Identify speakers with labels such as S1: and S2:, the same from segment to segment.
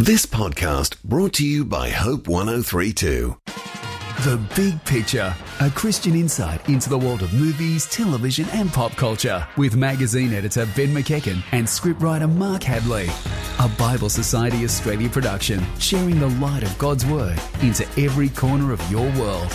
S1: This podcast brought to you by Hope 1032.
S2: The Big Picture, a Christian insight into the world of movies, television, and pop culture, with magazine editor Ben McEachen and scriptwriter Mark Hadley. A Bible Society Australia production, sharing the light of God's Word into every corner of your world.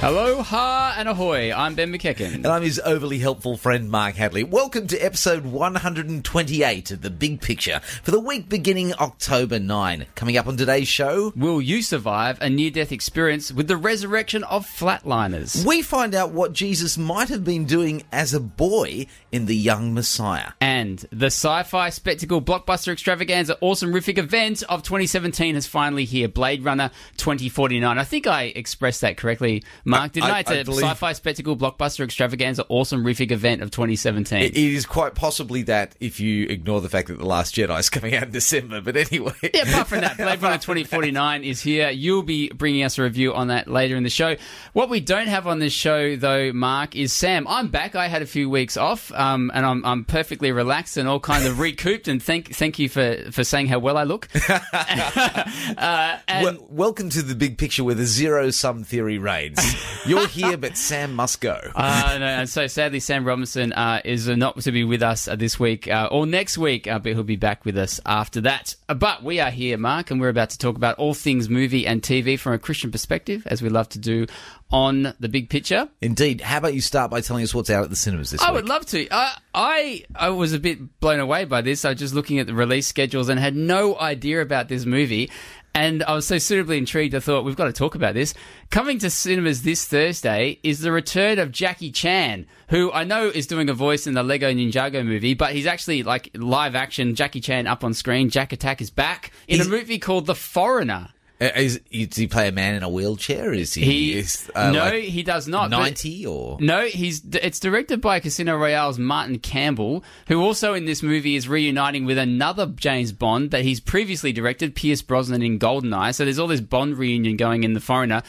S3: Hello, ha, and ahoy. I'm Ben McEachen.
S4: And I'm his overly helpful friend, Mark Hadley. Welcome to episode 128 of The Big Picture for the week beginning October 9. Coming up on today's show,
S3: Will you survive a near death experience with the resurrection of flatliners?
S4: we find out what Jesus might have been doing as a boy in The Young Messiah.
S3: And the sci fi spectacle blockbuster extravaganza awesome rific event of 2017 is finally here Blade Runner 2049. I think I expressed that correctly, Mark, didn't I?
S4: I-
S3: It's
S4: I
S3: a
S4: believe-
S3: sci fi spectacle blockbuster extravaganza awesome rific event of 2017.
S4: It is quite possibly that if you ignore the fact that The Last Jedi is coming out in December, but anyway.
S3: Yeah, apart from that, Blade Runner 2049 is here. You'll be bringing us a review on that later in the show. What we don't have on this show, though, Mark, is Sam. I'm back. I had a few weeks off, um, and I'm, I'm perfectly relaxed and all kind of recouped. And thank thank you for, for saying how well I look. uh, and
S4: Wel- welcome to The Big Picture where the zero sum theory reigns. You're here, but Sam must go.
S3: Uh, no, and so sadly, Sam Robinson uh, is not to be with us uh, this week uh, or next week, uh, but he'll be back with us after that. Uh, but we are here, Mark, and we're about to talk about all things movie and TV from a Christian perspective, as we love to do on the big picture.
S4: Indeed. How about you start by telling us what's out at the cinemas this
S3: I
S4: week?
S3: I would love to. I, I I was a bit blown away by this. I was just looking at the release schedules and had no idea about this movie. And I was so suitably intrigued, I thought, we've got to talk about this. Coming to cinemas this Thursday is the return of Jackie Chan, who I know is doing a voice in the Lego Ninjago movie, but he's actually like live action Jackie Chan up on screen. Jack Attack is back in
S4: He's-
S3: a movie called The Foreigner.
S4: Uh, Is, does he play a man in a wheelchair? Is he,
S3: He
S4: is, uh,
S3: no,
S4: like
S3: he does not.
S4: 90 or?
S3: No, he's it's directed by Casino Royale's Martin Campbell, who also in this movie is reuniting with another James Bond that he's previously directed, Pierce Brosnan in Goldeneye. So there's all this Bond reunion going in The Foreigner.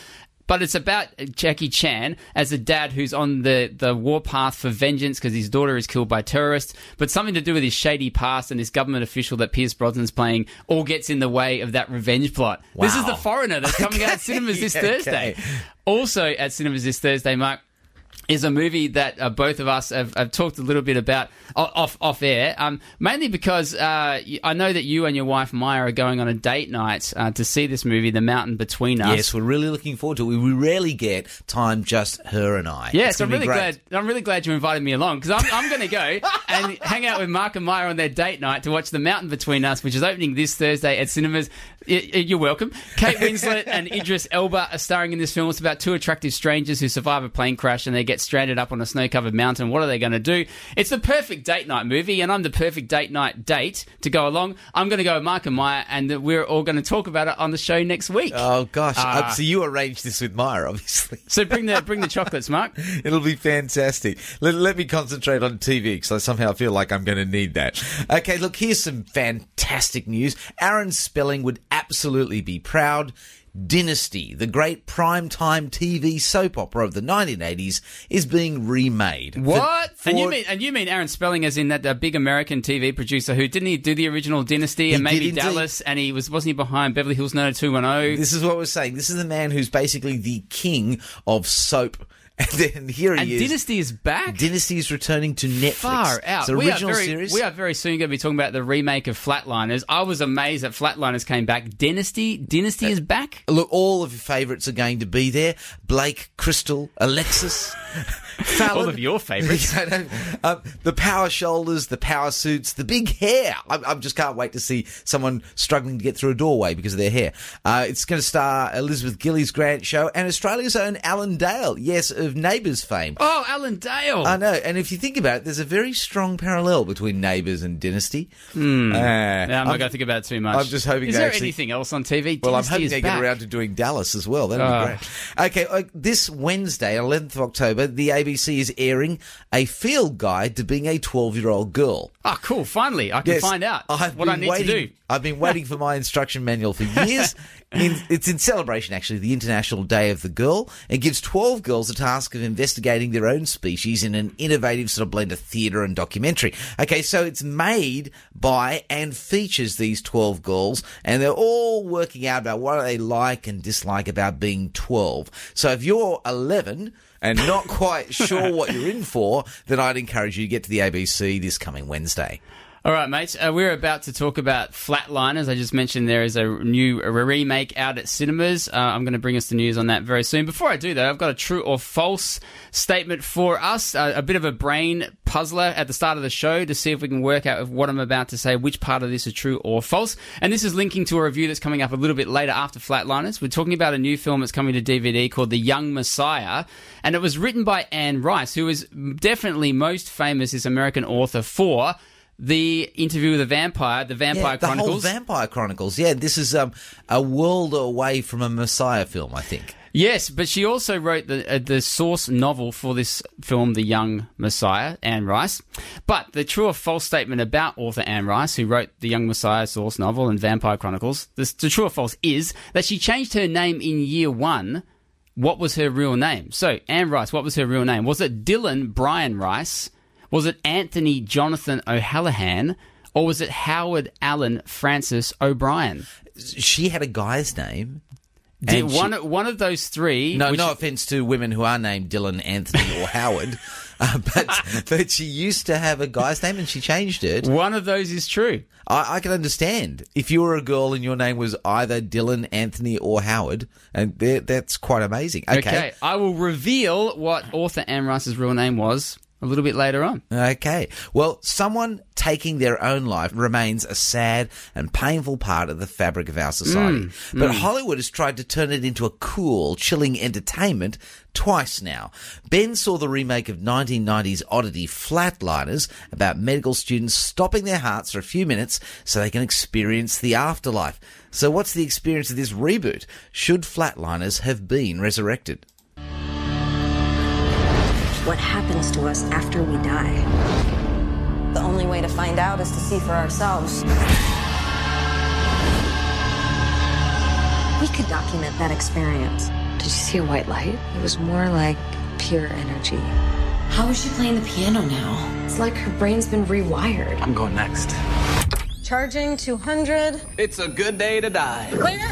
S3: But it's about Jackie Chan as a dad who's on the, the warpath for vengeance because his daughter is killed by terrorists. But something to do with his shady past and this government official that Pierce Brosnan's playing all gets in the way of that revenge plot. This is The Foreigner that's coming out at cinemas this
S4: Okay.
S3: Thursday. Also at cinemas this Thursday, Mark, is a movie that uh, both of us have, have talked a little bit about off off air, um, mainly because uh, I know that you and your wife Maya are going on a date night uh, to see this movie, The Mountain Between Us.
S4: Yes, we're really looking forward to it. We rarely get time just her and I.
S3: Yes, I'm really
S4: great.
S3: glad. I'm really glad you invited me along because I'm, I'm going to go and hang out with Mark and Maya on their date night to watch The Mountain Between Us, which is opening this Thursday at cinemas. You're welcome. Kate Winslet and Idris Elba are starring in this film. It's about two attractive strangers who survive a plane crash and they get stranded up on a snow-covered mountain. What are they going to do? It's the perfect date night movie, and I'm the perfect date night date to go along. I'm going to go with Mark and Maya, and we're all going to talk about it on the show next week.
S4: Oh gosh!
S3: Ah.
S4: Uh, so you arranged this with Maya, obviously.
S3: so bring the bring the chocolates, Mark.
S4: It'll be fantastic. Let, let me concentrate on TV because I somehow feel like I'm going to need that. Okay, look, here's some fantastic news. Aaron Spelling would absolutely be proud. Dynasty, the great primetime TV soap opera of the 1980s, is being remade. For-
S3: What? and you mean and you mean Aaron Spelling as in that uh, big American TV producer who didn't he do the original Dynasty and maybe. Dallas and he was wasn't he behind Beverly Hills 90210?
S4: This is what we're saying. This is the man who's basically the king of soap. And then here he
S3: And
S4: is.
S3: Dynasty is back.
S4: Dynasty is returning to Netflix.
S3: Far out. We
S4: original
S3: are very,
S4: series.
S3: We are very soon going to be talking about the remake of Flatliners. I was amazed that Flatliners came back. Dynasty, Dynasty is back.
S4: Look, all of your favourites are going to be there. Blake, Krystle, Alexis, Fallon.
S3: All of your favourites.
S4: Um, the power shoulders, the power suits, the big hair. I, I just can't wait to see someone struggling to get through a doorway because of their hair. Uh, it's going to star Elizabeth Gillies' Grant Show and Australia's own Alan Dale, yes, of Neighbours fame.
S3: Oh, Alan Dale.
S4: I know, and if you think about it, there's a very strong parallel between Neighbours and Dynasty.
S3: Hmm.
S4: Uh,
S3: I'm not going to think about it too much.
S4: I'm just hoping
S3: Is there
S4: actually-
S3: anything else on TV?
S4: Well, I'm hoping they
S3: back.
S4: get around to doing Dallas as well. That'd
S3: Oh.
S4: be great. Okay, uh, this Wednesday, 11th of October, the ABC is airing a field guide to being a 12 year old girl.
S3: Oh, cool. Finally, I can
S4: Yes,
S3: find out
S4: I've
S3: what I need
S4: waiting,
S3: to do.
S4: I've been waiting for my instruction manual for years. In, it's in celebration, actually, the International Day of the Girl. It gives 12 girls task task of investigating their own species in an innovative sort of blend of theatre and documentary. Okay, so it's made by and features these 12 girls, and they're all working out about what they like and dislike about being 12. So if you're 11, and not quite sure what you're in for, then I'd encourage you to get to the ABC this coming Wednesday.
S3: All right, mates. Uh, we're about to talk about Flatliners. I just mentioned there is a new a remake out at cinemas. Uh, I'm going to bring us the news on that very soon. Before I do, though, I've got a true or false statement for us. Uh, a bit of a brain puzzler at the start of the show to see if we can work out what I'm about to say, which part of this is true or false. And this is linking to a review that's coming up a little bit later after Flatliners. We're talking about a new film that's coming to DVD called The Young Messiah. And it was written by Anne Rice, who is definitely most famous, this American author, for the interview with the vampire, the Vampire
S4: yeah, the
S3: Chronicles.
S4: whole Vampire Chronicles. Yeah, this is um, a world away from a Messiah film, I think.
S3: Yes, but she also wrote the uh, the source novel for this film, The Young Messiah, Anne Rice. But the true or false statement about author Anne Rice, who wrote The Young Messiah source novel and Vampire Chronicles, the, the true or false is that she changed her name in year one. What was her real name? So, Anne Rice, what was her real name? Was it Dylan Brian Rice? Was it Anthony Jonathan O'Hallahan? Or was it Howard Allen Frances O'Brien?
S4: She had a guy's name.
S3: Did
S4: and she-
S3: one, one of those three.
S4: No, no offense to women who are named Dylan, Anthony, or Howard, uh, but but she used to have a guy's name and she changed it.
S3: One of those is true.
S4: I, I can understand if you were a girl and your name was either Dylan, Anthony, or Howard, and that's quite amazing. Okay.
S3: Okay. I will reveal what author Anne Rice's real name was a little bit later on.
S4: Okay. Well, someone taking their own life remains a sad and painful part of the fabric of our society. Mm, but mm. Hollywood has tried to turn it into a cool, chilling entertainment twice now. Ben saw the remake of 1990's oddity Flatliners about medical students stopping their hearts for a few minutes so they can experience the afterlife. So what's the experience of this reboot? Should Flatliners have been resurrected?
S5: What happens to us after we die?
S6: The only way to find out is to see for ourselves.
S5: We could document that experience.
S7: Did you see a white light?
S5: It was more like pure energy.
S7: How is she playing the piano now?
S5: It's like her brain's been rewired.
S8: I'm going next.
S6: Charging 200.
S8: It's a good day to die.
S6: Clear?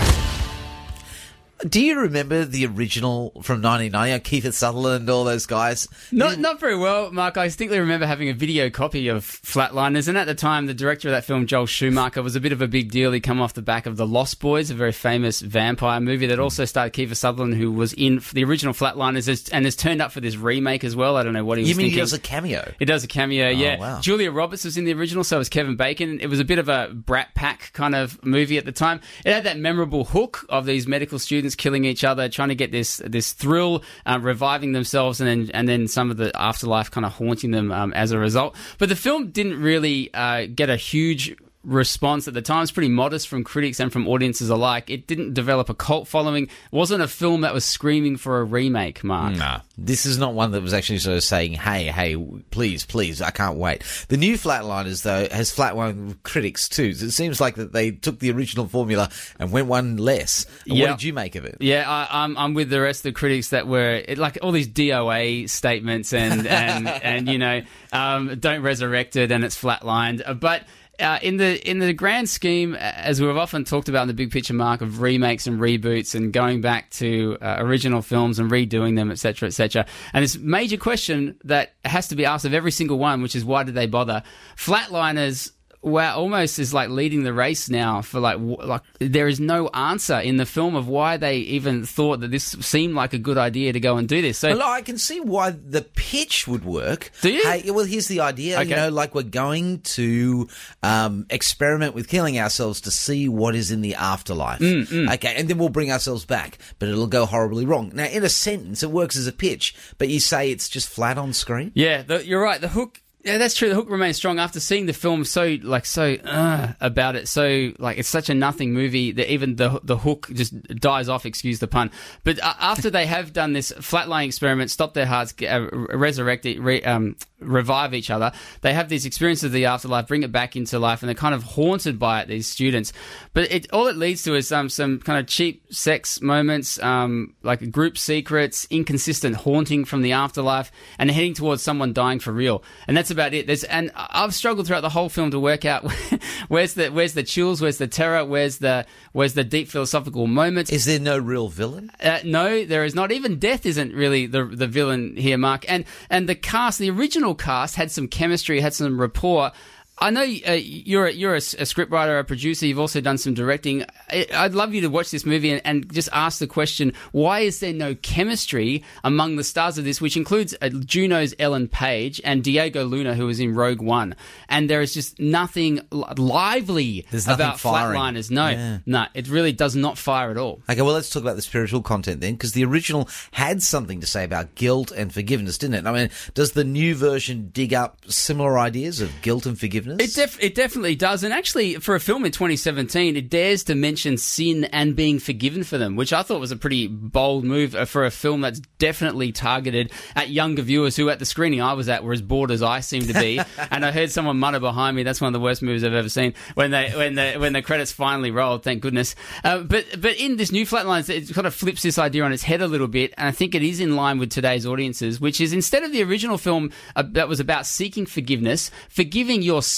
S4: Do you remember the original from 1990? Kiefer Sutherland, all those guys.
S3: Not not very well, Mark. I distinctly remember having a video copy of Flatliners, and at the time, the director of that film, Joel Schumacher, was a bit of a big deal. He come off the back of The Lost Boys, a very famous vampire movie that also starred Kiefer Sutherland, who was in the original Flatliners and has turned up for this remake as well. I don't know what he was
S4: You mean
S3: thinking.
S4: he does a cameo?
S3: It does a cameo, yeah.
S4: wow.
S3: Julia Roberts was in the original, so was Kevin Bacon. It was a bit of a brat pack kind of movie at the time. It had that memorable hook of these medical students killing each other, trying to get this this thrill, uh, reviving themselves, and then and then some of the afterlife kind of haunting them um, as a result. But the film didn't really uh, get a huge response at the time. It's pretty modest from critics and from audiences alike. It didn't develop a cult following. It wasn't a film that was screaming for a remake, Mark.
S4: Nah. This is not one that was actually sort of saying, hey, hey, please, please, I can't wait. The new Flatliners, though, has flatlined critics, too. So it seems like that they took the original formula and went one less. And
S3: Yeah.
S4: What did you make of it?
S3: Yeah, I, I'm I'm with the rest of the critics that were it, like all these DOA statements and and and you know um, don't resurrect it and it's flatlined, Uh, but. Uh, in the in the grand scheme, as we've often talked about in the big picture, Mark of remakes and reboots and going back to uh, original films and redoing them, etc., etc. And this major question that has to be asked of every single one, which is why did they bother? Flatliners wow, almost is like leading the race now for like like there is no answer in the film of why they even thought that this seemed like a good idea to go and do this. So
S4: Well, I can see why the pitch would work.
S3: Do you?
S4: Hey, well, here's the idea.
S3: Okay.
S4: You know, like we're going to um, experiment with killing ourselves to see what is in the afterlife.
S3: Mm,
S4: Okay, and then we'll bring ourselves back, but it'll go horribly wrong. Now, in a sentence, it works as a pitch, but you say it's just flat on screen.
S3: yeah, the, you're right. The hook Yeah, that's true. The hook remains strong after seeing the film so like so uh, about it. So like it's such a nothing movie that even the the hook just dies off. Excuse the pun. But uh, after they have done this flatline experiment, stop their hearts, uh, resurrect it, re, um, revive each other. They have these experiences of the afterlife, bring it back into life, and they're kind of haunted by it. These students, but it all it leads to is um, some kind of cheap sex moments, um, like group secrets, inconsistent haunting from the afterlife, and heading towards someone dying for real. And that's about it. There's and I've struggled throughout the whole film to work out where's the where's the chills, where's the terror, where's the where's the deep philosophical moments.
S4: Is there no real villain?
S3: Uh, no, there is not. Even death isn't really the the villain here, Mark. And and the cast, the original cast, had some chemistry, had some rapport. I know uh, you're you're a, a scriptwriter, a producer. You've also done some directing. I, I'd love you to watch this movie and, and, just ask the question: Why is there no chemistry among the stars of this, which includes uh, Juno's Ellen Page and Diego Luna, who was in Rogue One? And there is just nothing lively
S4: There's nothing
S3: about
S4: firing.
S3: Flatliners. No,
S4: Yeah.
S3: no, it really does not fire at all.
S4: Okay, well, let's talk about the spiritual content then, because the original had something to say about guilt and forgiveness, didn't it? I mean, does the new version dig up similar ideas of guilt and forgiveness?
S3: It, def- it definitely does. And actually, for a film in 2017, it dares to mention sin and being forgiven for them, which I thought was a pretty bold move uh, for a film that's definitely targeted at younger viewers who, at the screening I was at, were as bored as I seemed to be. and I heard someone mutter behind me, that's one of the worst movies I've ever seen, when, they, when, the, when the credits finally rolled, thank goodness. Uh, but, but in this new Flatlines, it kind of flips this idea on its head a little bit. And I think it is in line with today's audiences, which is instead of the original film uh, that was about seeking forgiveness, forgiving yourself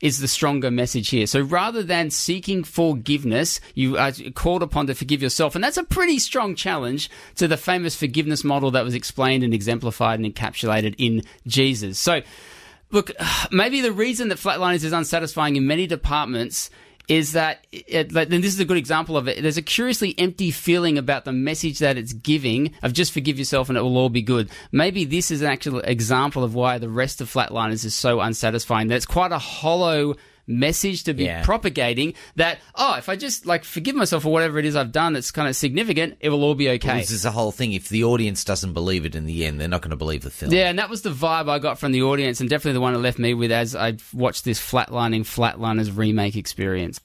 S3: is the stronger message here. So rather than seeking forgiveness, you are called upon to forgive yourself. And that's a pretty strong challenge to the famous forgiveness model that was explained and exemplified and encapsulated in Jesus. So, look, maybe the reason that Flatliners is unsatisfying in many departments is that, it, and this is a good example of it. There's a curiously empty feeling about the message that it's giving of just forgive yourself and it will all be good. Maybe this is an actual example of why the rest of Flatliners is so unsatisfying. That's quite a hollow message to be
S4: Yeah.
S3: propagating that oh if i just like forgive myself for whatever it is i've done that's kind of significant it will all be okay
S4: This is the whole thing. If the audience doesn't believe it in the end, they're not going to believe the film.
S3: Yeah, and that was the vibe I got from the audience, and definitely the one it left me with as I watched this flatlining Flatliners remake experience.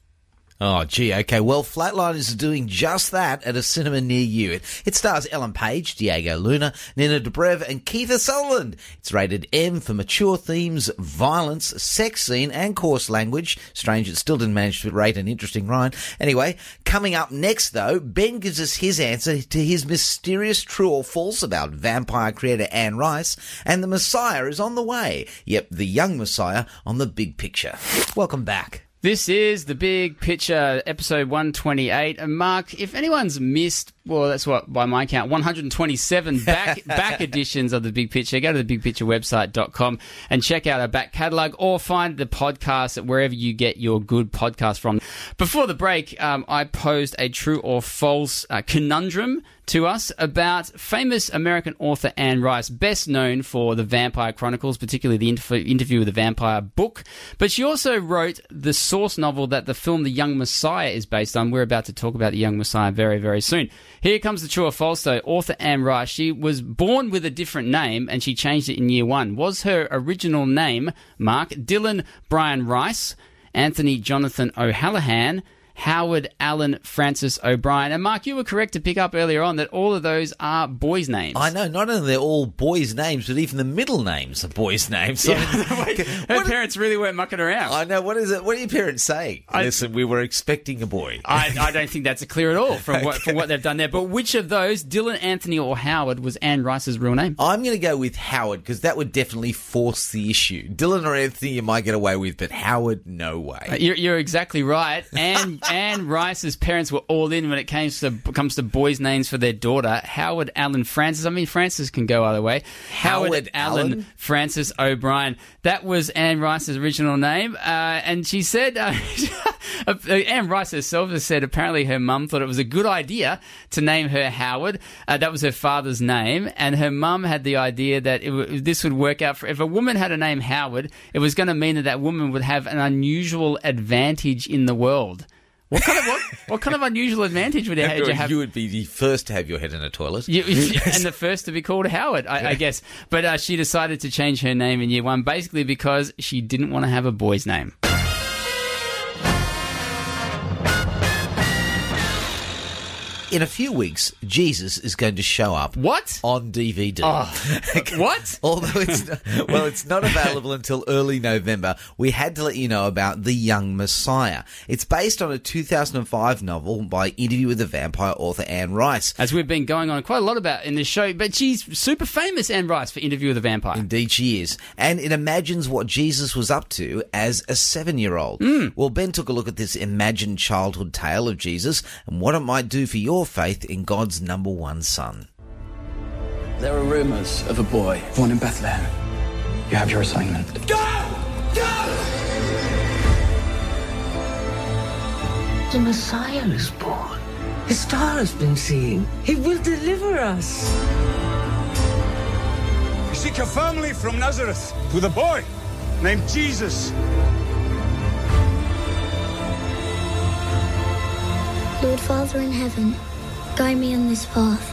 S4: Oh, gee, okay. Well, Flatline is doing just that at a cinema near you. It, it stars Ellen Page, Diego Luna, Nina Dobrev, and Kiefer Sutherland. It's rated M for mature themes, violence, sex scene, and coarse language. Strange it still didn't manage to rate an interesting Ryan. Anyway, coming up next, though, Ben gives us his answer to his mysterious true or false about vampire creator Anne Rice, and the Messiah is on the way. Yep, the young Messiah on the big picture. Welcome back.
S3: This is the big picture, episode 128. And Mark, if anyone's missed, well, that's what, by my count, 127 back, back editions of the big picture, go to the bigpicturewebsite.com and check out our back catalogue or find the podcast at wherever you get your good podcast from. Before the break, um, I posed a true or false uh, conundrum to us about famous American author Anne Rice, best known for the Vampire Chronicles, particularly the interv- interview with the vampire book. But she also wrote the source novel that the film The Young Messiah is based on. We're about to talk about The Young Messiah very, very soon. Here comes the true or false, though. Author Anne Rice, she was born with a different name and she changed it in year one. Was her original name, Mark, Dylan Brian Rice, Anthony Jonathan O'Hallahan, Howard Allen Frances O'Brien. And Mark, you were correct to pick up earlier on that all of those are boys' names.
S4: I know, not only they're all boys' names, but even the middle names are boys' names. So,
S3: Her parents really weren't mucking around.
S4: I know. What is it? What are your parents saying? I, Listen, we were expecting a boy.
S3: I, I don't think that's clear at all from what from what they've done there. But which of those, Dylan, Anthony, or Howard, was Anne Rice's real name?
S4: I'm going to go with Howard because that would definitely force the issue. Dylan or Anthony, you might get away with, but Howard, no way.
S3: Uh, you're, you're exactly right. Anne Anne Rice's parents were all in when it came to comes to boys' names for their daughter. Howard Allen Frances. I mean, Francis can go either way.
S4: Howard
S3: Allen,
S4: Allen?
S3: Frances O'Brien. That was Anne Rice's original name, uh, and she said uh, Anne Rice herself has said apparently her mum thought it was a good idea to name her Howard. Uh, that was her father's name, and her mum had the idea that it w- this would work out for if a woman had a name Howard, it was going to mean that that woman would have an unusual advantage in the world. What kind of what, what kind of unusual advantage would, would you have?
S4: You would be the first to have your head in a toilet.
S3: You, and the first to be called Howard, I, I guess. But uh, she decided to change her name in year one, basically because she didn't want to have a boy's name.
S4: In a few weeks, Jesus is going to show up.
S3: What?
S4: On DVD.
S3: Oh. what?
S4: Although it's not, well, it's not available until early November. We had to let you know about The Young Messiah. It's based on a 2005 novel by Interview with the Vampire author Anne Rice.
S3: As we've been going on quite a lot about in this show, but she's super famous, Anne Rice, for Interview with the Vampire.
S4: Indeed, she is. And it imagines what Jesus was up to as a seven year old.
S3: Mm.
S4: Well, Ben took a look at this imagined childhood tale of Jesus and what it might do for your faith in God's number one son.
S9: There are rumors of a boy born in Bethlehem. You have your assignment.
S10: Go! Go!
S11: The Messiah is born. His star has been seen. He will deliver us.
S10: Seek a family from Nazareth with a boy named Jesus.
S12: Lord Father in heaven, guide me on this path.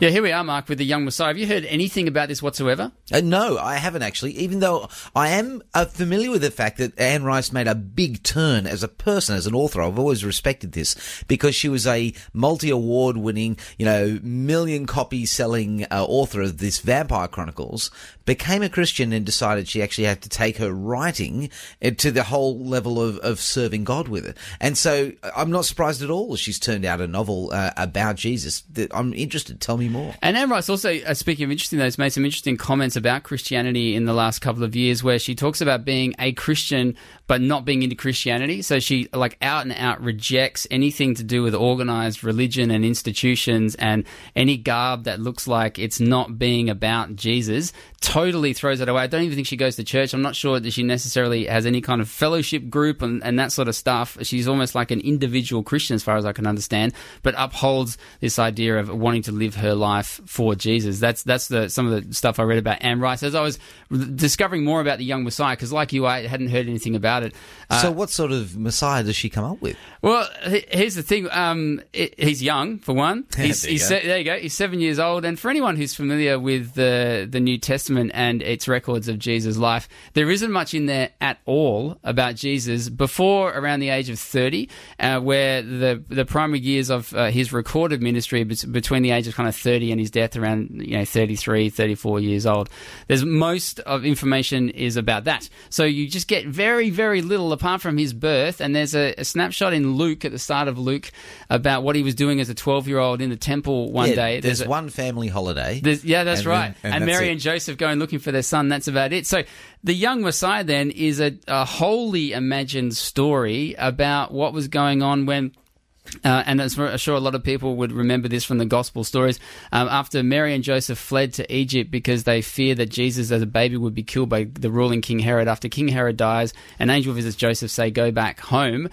S3: Yeah, here we are, Mark, with the young Messiah. Have you heard anything about this whatsoever?
S4: Uh, no, I haven't actually. Even though I am uh, familiar with the fact that Anne Rice made a big turn as a person, as an author. I've always respected this because she was a multi-award winning, you know, million copy selling uh, author of this Vampire Chronicles. Became a Christian and decided she actually had to take her writing uh, to the whole level of, of serving God with it. And so uh, I'm not surprised at all she's turned out a novel uh, about Jesus. I'm interested. Tell me more.
S3: And Anne Rice also, uh, speaking of interesting, though, has made some interesting comments about Christianity in the last couple of years, where she talks about being a Christian but not being into Christianity. So she like out and out rejects anything to do with organized religion and institutions and any garb that looks like it's not being about Jesus. Totally throws it away. I don't even think she goes to church. I'm not sure that she necessarily has any kind of fellowship group and, and that sort of stuff. She's almost like an individual Christian, as far as I can understand, but upholds this idea of wanting to live her life for Jesus. That's that's the some of the stuff I read about Anne Rice as I was discovering more about the young Messiah. Because like you, I hadn't heard anything about it.
S4: Uh, so, what sort of Messiah does she come up with?
S3: Well, here's the thing. Um, he's young, for one. He's, there, you he's se- there you go. He's seven years old. And for anyone who's familiar with the, the New Testament and its records of Jesus' life, there isn't much in there at all about Jesus before around the age of 30, uh, where the the primary years of uh, his recorded ministry between the age of kind of 30 and his death around you know 33, 34 years old. There's most of information is about that. So you just get very, very little apart from his birth. And there's a, a snapshot in Luke at the start of Luke about what he was doing as a 12 year old in the temple one
S4: yeah,
S3: day.
S4: There's, there's a, one family holiday.
S3: yeah, that's
S4: and
S3: right.
S4: Then, and,
S3: and
S4: that's
S3: Mary
S4: it.
S3: and Joseph going looking for their son. That's about it. So the young Messiah then is a, a wholly imagined story about what was going on when uh, and I'm sure a lot of people would remember this from the gospel stories. Um, after Mary and Joseph fled to Egypt because they feared that Jesus as a baby would be killed by the ruling King Herod, after King Herod dies, an angel visits Joseph, say, Go back home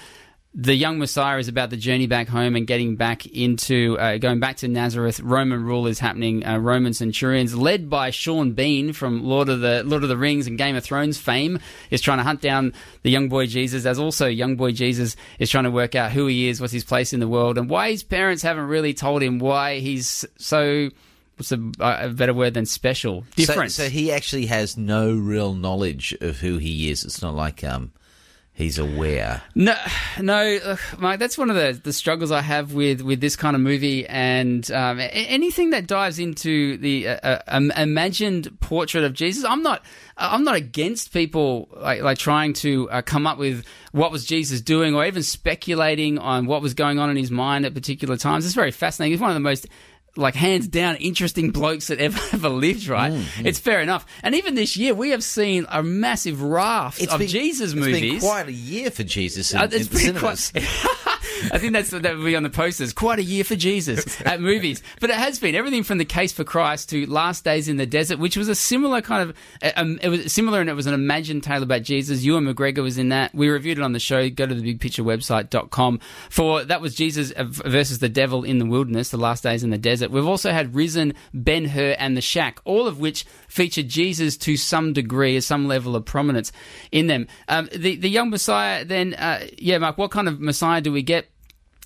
S3: the young Messiah is about the journey back home and getting back into uh, going back to Nazareth. Roman rule is happening. Uh, Roman centurions, led by Sean Bean from Lord of the Lord of the Rings and Game of Thrones fame, is trying to hunt down the young boy Jesus. As also young boy Jesus is trying to work out who he is, what's his place in the world, and why his parents haven't really told him why he's so what's a, a, better word than special? Different.
S4: So, so, he actually has no real knowledge of who he is. It's not like um, he's aware.
S3: No, no, Mike. That's one of the, the struggles I have with, with this kind of movie and um, anything that dives into the uh, uh, imagined portrait of Jesus. I'm not. I'm not against people like, like trying to uh, come up with what was Jesus doing, or even speculating on what was going on in his mind at particular times. It's very fascinating. It's one of the most like hands down interesting blokes that ever ever lived. Right? Mm, mm. It's fair enough. And even this year, we have seen a massive raft
S4: it's
S3: of
S4: been,
S3: Jesus movies.
S4: It's been quite a year for Jesus. In,
S3: uh, it's
S4: in
S3: been quite. I think that's that would be on the posters. Quite a year for Jesus at movies, but it has been everything from the Case for Christ to Last Days in the Desert, which was a similar kind of. Um, it was similar, and it was an imagined tale about Jesus. Ewan McGregor was in that. We reviewed it on the show. Go to the bigpicturewebsite.com for that was Jesus versus the devil in the wilderness, the Last Days in the Desert. We've also had Risen, Ben Hur, and The Shack, all of which featured Jesus to some degree, some level of prominence in them. Um, the the young Messiah, then, uh, yeah, Mark, what kind of Messiah do we get?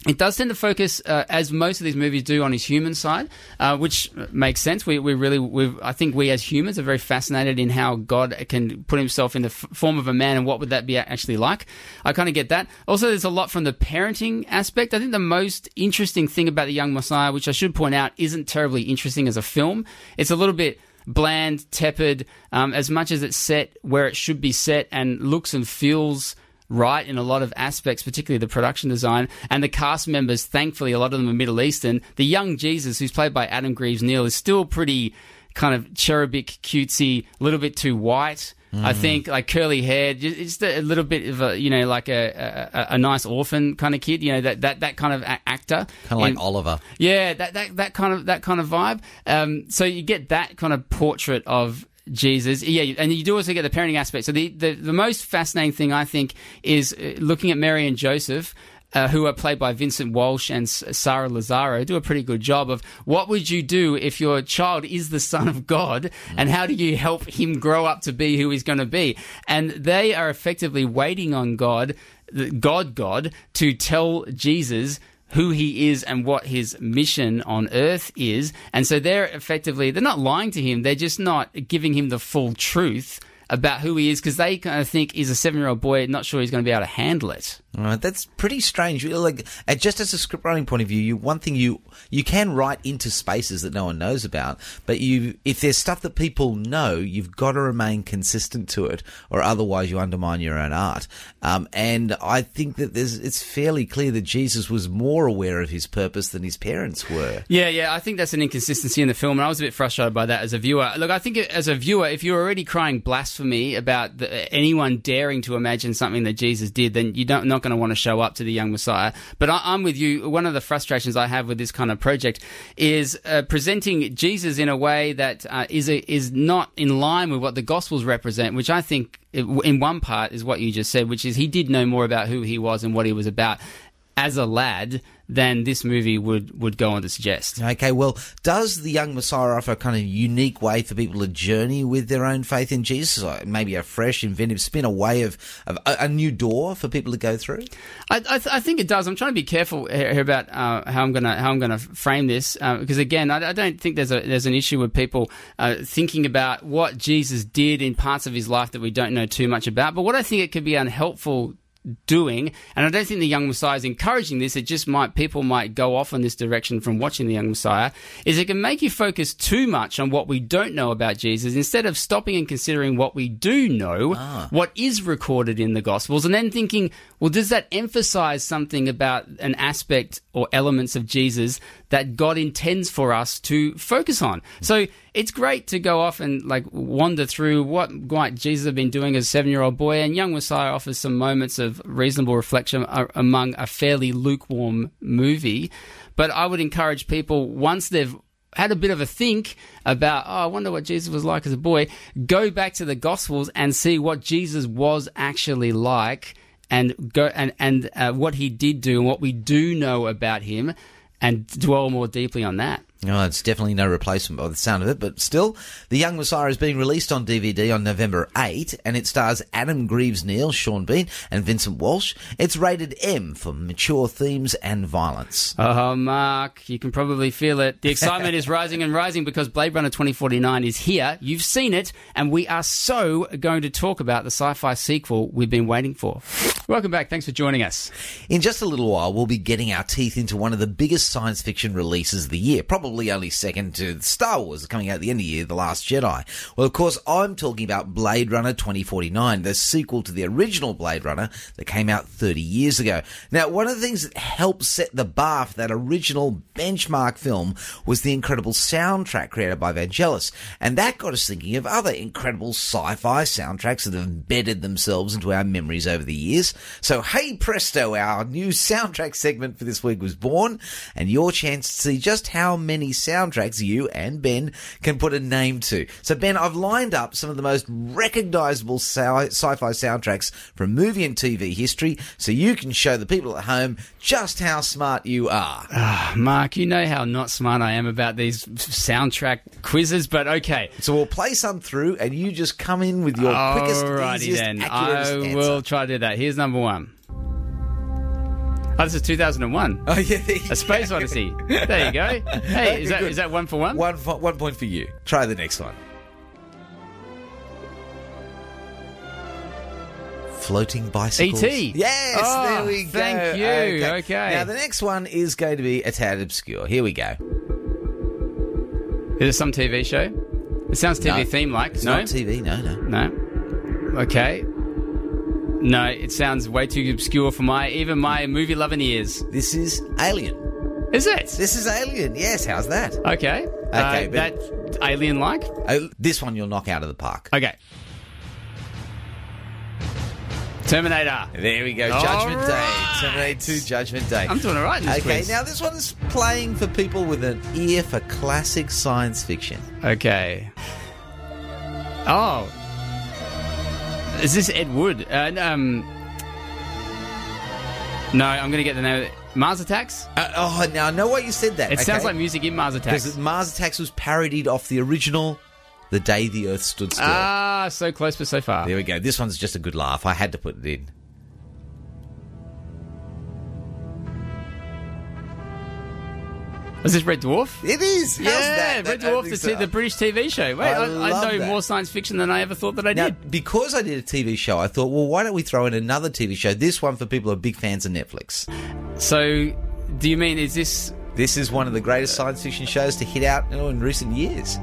S3: It does tend to focus, uh, as most of these movies do, on his human side, uh, which makes sense. We, we really, we I think we as humans are very fascinated in how God can put himself in the f- form of a man and what would that be actually like. I kind of get that. Also, there's a lot from the parenting aspect. I think the most interesting thing about The Young Messiah, which I should point out isn't terribly interesting as a film, it's a little bit bland, tepid, um, as much as it's set where it should be set and looks and feels right in a lot of aspects, particularly the production design. And the cast members, thankfully, a lot of them are Middle Eastern. The young Jesus, who's played by Adam Greaves Neal, is still pretty kind of cherubic, cutesy, a little bit too white. Mm. I think like curly hair, just a little bit of a you know like a, a, a nice orphan kind of kid, you know that that, that kind of actor,
S4: kind of like Oliver.
S3: Yeah, that, that that kind of that kind of vibe. Um, so you get that kind of portrait of Jesus. Yeah, and you do also get the parenting aspect. So the, the, the most fascinating thing I think is uh, looking at Mary and Joseph. Uh, who are played by Vincent Walsh and Sarah Lazzaro, do a pretty good job of what would you do if your child is the son of God, and how do you help him grow up to be who he's going to be? And they are effectively waiting on God, God, God, to tell Jesus who he is and what his mission on earth is. And so they're effectively, they're not lying to him, they're just not giving him the full truth about who he is because they kind of think he's a seven year old boy, not sure he's going to be able to handle it.
S4: That's pretty strange. Like, just as a script writing point of view, you one thing you you can write into spaces that no one knows about, but you if there's stuff that people know, you've got to remain consistent to it, or otherwise you undermine your own art. Um, and I think that it's fairly clear that Jesus was more aware of his purpose than his parents were.
S3: Yeah, yeah, I think that's an inconsistency in the film, and I was a bit frustrated by that as a viewer. Look, I think as a viewer, if you're already crying blasphemy about the, anyone daring to imagine something that Jesus did, then you're not going to want to show up to the young Messiah. But I, am with you. One of the frustrations I have with this kind of project is uh, presenting Jesus in a way that uh, is a, is not in line with what the Gospels represent, which I think in one part is what you just said, which is he did know more about who he was and what he was about as a lad than this movie would, would go on to suggest.
S4: Okay, well, does the young Messiah offer a kind of unique way for people to journey with their own faith in Jesus? maybe a fresh, inventive spin, a way of, of a, new door for people to go through?
S3: I, I, th- I, think it does. I'm trying to be careful here about uh, how I'm gonna how I'm gonna frame this uh, because again, I, I, don't think there's a there's an issue with people uh, thinking about what Jesus did in parts of his life that we don't know too much about. But what I think it could be unhelpful doing, and I don't think the Young Messiah is encouraging this. It just might people might go off in this direction from watching the Young Messiah. Is it can make you focus too much on what we don't know about Jesus instead of stopping and considering what we do know, ah. what is recorded in the Gospels, and then thinking, well, does that emphasize something about an aspect or elements of Jesus that God intends for us to focus on? So it's great to go off and like wander through what might Jesus have been doing as a seven year old boy, and Young Messiah offers some moments of reasonable reflection among a fairly lukewarm movie. But I would encourage people once they've had a bit of a think about, oh, I wonder what Jesus was like as a boy, go back to the Gospels and see what Jesus was actually like and go and and uh, what he did do and what we do know about him, and dwell more deeply on that.
S4: No, it's definitely no replacement by the sound of it, but still, The Young Messiah is being released on DVD on November 8, and it stars Adam Greaves Neal, Sean Bean, and Vincent Walsh. It's rated M for mature themes and violence.
S3: Oh, Mark, you can probably feel it. The excitement is rising and rising because Blade Runner 2049 is here. You've seen it, and we are so going to talk about the sci fi sequel we've been waiting for. Welcome back. Thanks for joining us.
S4: In just a little while, we'll be getting our teeth into one of the biggest science fiction releases of the year, probably probably only second to Star Wars coming out at the end of the year, The Last Jedi. Well, of course, I'm talking about Blade Runner 2049, the sequel to the original Blade Runner that came out 30 years ago. Now, one of the things that helped set the bar for that original benchmark film was the incredible soundtrack created by Vangelis, and that got us thinking of other incredible sci-fi soundtracks that have embedded themselves into our memories over the years. So, hey presto, our new soundtrack segment for this week was born, and your chance to see just how many soundtracks you and Ben can put a name to. So, Ben, I've lined up some of the most recognizable sci- sci-fi soundtracks from movie and TV history, so you can show the people at home just how smart you are.
S3: Ah, Mark, you know how not smart I am about these soundtrack quizzes, but okay.
S4: So we'll play some through, and you just come in with your quickest,
S3: Alrighty
S4: easiest,
S3: then. I
S4: answer.
S3: will try to do that. Here's number one. Oh, this is 2001.
S4: Oh yeah,
S3: A Space
S4: go.
S3: Odyssey. There you go. Hey, is that is that one for one?
S4: One, one point for you. Try the next one. Floating bicycles.
S3: E.T..
S4: Yes,
S3: Oh,
S4: there we go.
S3: thank you. Okay.
S4: Now the next one is going to be a tad obscure. Here we go.
S3: Is it some TV show? It sounds TV
S4: No.
S3: theme like. No,
S4: not TV. No, no.
S3: no. Okay. No, it sounds way too obscure for my even my movie loving ears.
S4: This is Alien.
S3: Is it?
S4: This is Alien. Yes. How's that?
S3: Okay.
S4: Okay,
S3: Uh, that alien like.
S4: Oh, this one you'll knock out of the park.
S3: Okay. Terminator.
S4: There we go.
S3: All
S4: Judgment Day. Terminator 2 Judgment Day.
S3: I'm doing all right in this
S4: Okay,
S3: quiz.
S4: now this one's playing for people with an ear for classic science fiction.
S3: Okay. Oh. Is this Ed Wood? Uh, um. No, I'm going to get the name. of it. Mars Attacks?
S4: Uh, oh, now I know why you said that.
S3: It sounds like music in Mars Attacks.
S4: Because Mars Attacks was parodied off the original The Day the Earth Stood Still.
S3: Ah, so close but so far.
S4: there we go. This one's just a good laugh. I had to put it in.
S3: Is this Red Dwarf?
S4: It is. How's
S3: yeah,
S4: that?
S3: Red
S4: That
S3: Dwarf, the, the British TV show. Wait,
S4: I
S3: I, I, know
S4: that.
S3: more science fiction than I ever thought that I
S4: Now,
S3: did.
S4: because I did a TV show, I thought, well, why don't we throw in another TV show? This one for people who are big fans of Netflix.
S3: So, do you mean is this
S4: This is one of the greatest science fiction shows to hit out know, in recent years.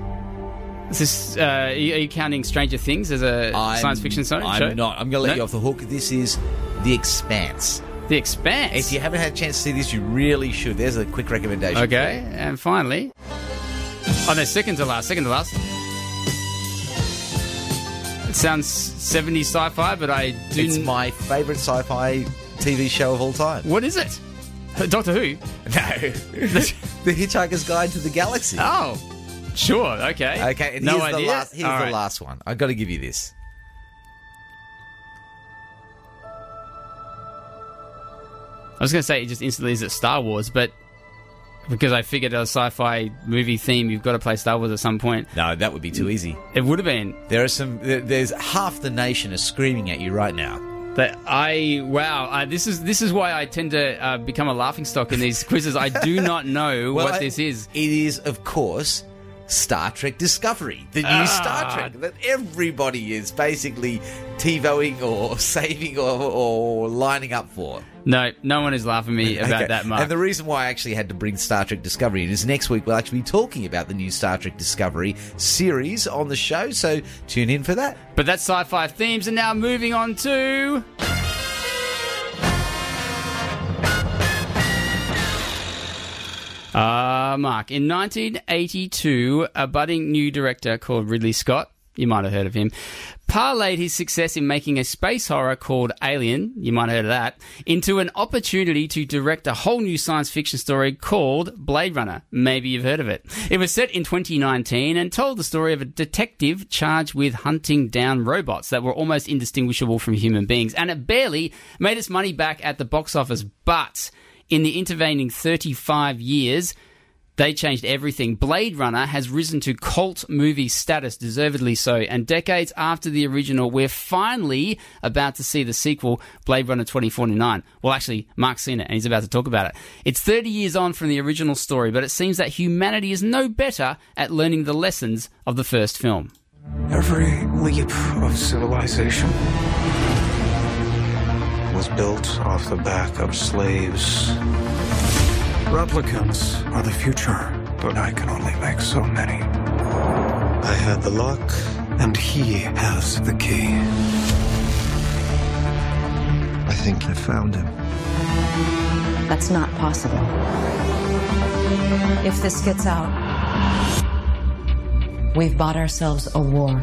S3: is this? Uh, are, you, counting Stranger Things as a
S4: I'm-
S3: science fiction so-
S4: I'm
S3: show?
S4: not. I'm going to let
S3: No?
S4: you off the hook. This is The Expanse.
S3: The Expanse.
S4: If you haven't had a chance to see this, you really should. There's a quick recommendation.
S3: Okay, and finally. Oh no, second to last, second to last. It sounds 70s sci fi, but I do.
S4: It's my favourite sci-fi TV show of all time.
S3: What is it? Doctor Who?
S4: No, The Hitchhiker's Guide to the Galaxy.
S3: Oh, sure, okay.
S4: Okay, and
S3: no
S4: here's
S3: idea.
S4: the last. Here's
S3: All
S4: the
S3: right.
S4: last one. I've got to give you this.
S3: I was going to say it just instantly is at Star Wars, but because I figured a sci fi movie theme, you've got to play Star Wars at some point.
S4: No, that would be too easy.
S3: It would have been.
S4: There are some. There's half the nation is screaming at you right now.
S3: But I wow, uh, this is this is why I tend to uh, become a laughing stock in these quizzes. I do not know
S4: Well,
S3: what
S4: I-
S3: this is.
S4: It is, of course, Star Trek Discovery, the new
S3: Ah.
S4: Star Trek that everybody is basically TiVoing or saving or, or lining up for.
S3: No, no one is laughing at me about
S4: Okay.
S3: that, Mark.
S4: And the reason why I actually had to bring Star Trek Discovery in is next week we'll actually be talking about the new Star Trek Discovery series on the show, so tune in for that.
S3: But that's sci-fi themes, and now moving on to. Uh, Mark, in 1982, a budding new director called Ridley Scott, you might have heard of him, parlayed his success in making a space horror called Alien, you might have heard of that, into an opportunity to direct a whole new science fiction story called Blade Runner. Maybe you've heard of it. It was set in 2019 and told the story of a detective charged with hunting down robots that were almost indistinguishable from human beings, and it barely made its money back at the box office, but in the intervening 35 years, they changed everything. Blade Runner has risen to cult movie status, deservedly so. And decades after the original, we're finally about to see the sequel, Blade Runner 2049. Well, actually, Mark's seen it and he's about to talk about it. It's 30 years on from the original story, but it seems that humanity is no better at learning the lessons of the first film.
S13: Every leap of civilization was built off the back of slaves. Replicants are the future, but I can only make so many. I had the lock, and he has the key. I think I found him.
S5: That's not possible. If this gets out, we've bought ourselves a war.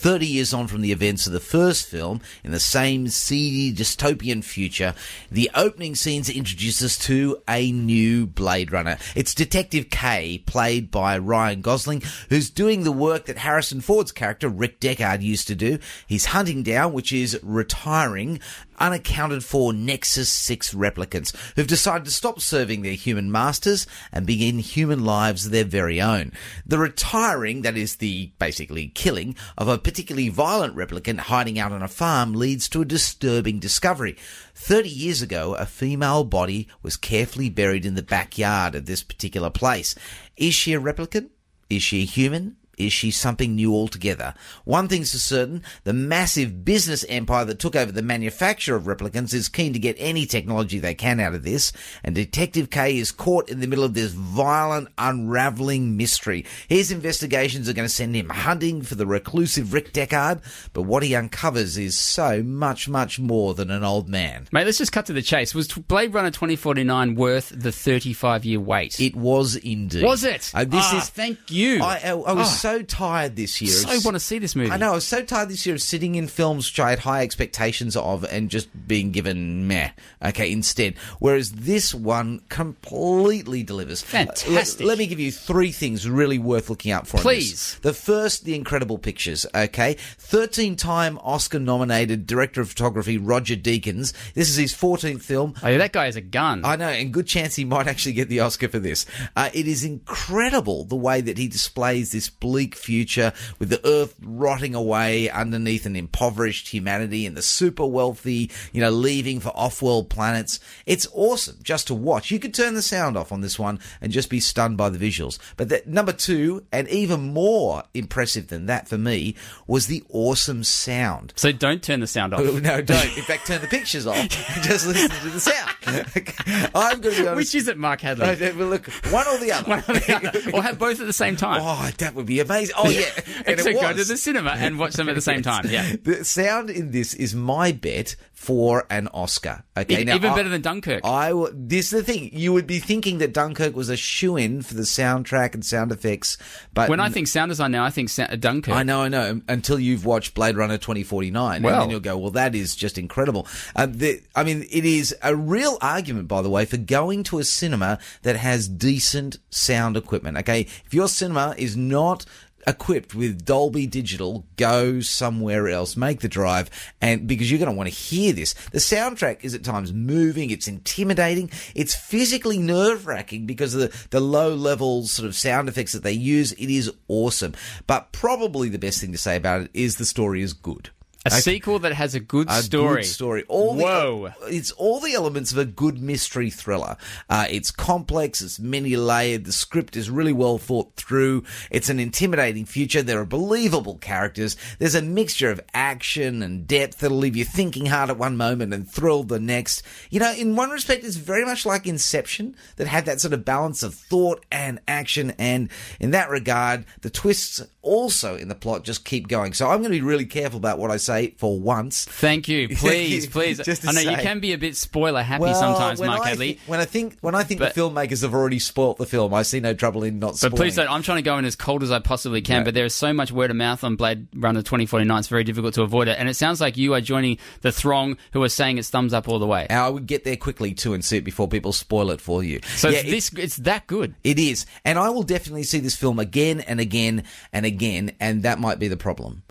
S4: 30 years on from the events of the first film, in the same seedy dystopian future, the opening scenes introduce us to a new Blade Runner. It's Detective K, played by Ryan Gosling, who's doing the work that Harrison Ford's character, Rick Deckard, used to do. He's hunting down, which is retiring, unaccounted for Nexus 6 replicants who've decided to stop serving their human masters and begin human lives of their very own. The retiring, that is the basically killing, of a particularly violent replicant hiding out on a farm leads to a disturbing discovery. 30 years ago, a female body was carefully buried in the backyard of this particular place. Is she a replicant? Is she a human? Is she something new altogether? One thing's for certain, the massive business empire that took over the manufacture of replicants is keen to get any technology they can out of this, and Detective K is caught in the middle of this violent, unraveling mystery. His investigations are going to send him hunting for the reclusive Rick Deckard, but what he uncovers is so much, much more than an old man.
S3: Mate, let's just cut to the chase. Was Blade Runner 2049 worth the 35 year wait?
S4: It was indeed.
S3: Was it?
S4: Uh, this
S3: Ah,
S4: is
S3: thank you.
S4: I, I, was
S3: Ah.
S4: so tired this year.
S3: So want to see this movie.
S4: I know. I was so tired this year of sitting in films which I had high expectations of and just being given meh. Okay, instead. Whereas this one completely delivers.
S3: Fantastic.
S4: Let, let me give you three things really worth looking out for.
S3: Please.
S4: The first, the incredible pictures. Okay, thirteen-time Oscar-nominated director of photography Roger Deakins. This is his fourteenth film.
S3: Oh, yeah, that guy is a gun.
S4: I know, and good chance he might actually get the Oscar for this. Uh, it is incredible the way that he displays this bleak future with the Earth rotting away underneath an impoverished humanity and the super wealthy, you know, leaving for off-world planets. It's awesome just to watch. You could turn the sound off on this one and just be stunned by the visuals. But that, number two, and even more impressive than that for me, was the awesome sound.
S3: so don't turn the sound off.
S4: Oh, no, don't. In fact, turn the pictures off and just listen to the sound. I'm going to be honest.
S3: Which is it, Mark Hadley?
S4: Oh, well, look, one or the other.
S3: One or the other. or have both at the same time.
S4: Oh, that would be amazing. Oh, yeah. And
S3: Except go to the cinema and watch them at the same time. Yeah.
S4: The sound in this is my bet for an Oscar. Okay,
S3: E-
S4: now
S3: even
S4: I-
S3: better than Dunkirk.
S4: I w- this is the thing. You would be thinking that Dunkirk was a shoe in for the soundtrack and sound effects, but
S3: when I think sound design now, I think sa- Dunkirk.
S4: I know, I know. Until you've watched Blade Runner 2049,
S3: Well.
S4: and then you'll go, "Well, that is just incredible." Um, the, I mean, it is a real argument, by the way, for going to a cinema that has decent sound equipment. Okay, if your cinema is not equipped with Dolby Digital, go somewhere else. Make the drive, and because you're going to want to hear this. The soundtrack is at times moving. It's intimidating. It's physically nerve wracking because of the, the low level sort of sound effects that they use. It is awesome, but probably the best thing to say about it is the story is good.
S3: A
S4: Okay?
S3: sequel that has a good
S4: A
S3: story.
S4: good story. All
S3: Whoa.
S4: The, it's all the elements of a good mystery thriller. Uh, it's complex. It's many layered. The script is really well thought through. It's an intimidating future. There are believable characters. There's a mixture of action and depth that'll leave you thinking hard at one moment and thrilled the next. You know, in one respect, it's very much like Inception that had that sort of balance of thought and action. And in that regard, the twists also in the plot just keep going. So I'm going to be really careful about what I say for once.
S3: Thank you. Please, please.
S4: Just
S3: I know you can be a bit spoiler happy
S4: Well,
S3: sometimes, Mark
S4: I
S3: Hadley.
S4: when I think when I think
S3: But-
S4: the filmmakers have already spoilt the film, I see no trouble in not.
S3: But
S4: spoiling
S3: please
S4: it.
S3: don't. I'm trying to go in as cold as I possibly can, but there is so much word of mouth on Blade Runner 2049. It's very difficult to avoid it. And it sounds like you are joining the throng who are saying it's thumbs up all the way.
S4: I would get there quickly too and see it before people spoil it for you.
S3: So
S4: Yeah,
S3: it's this, it's that good.
S4: It is. And I will definitely see this film again and again and again, and that might be the problem.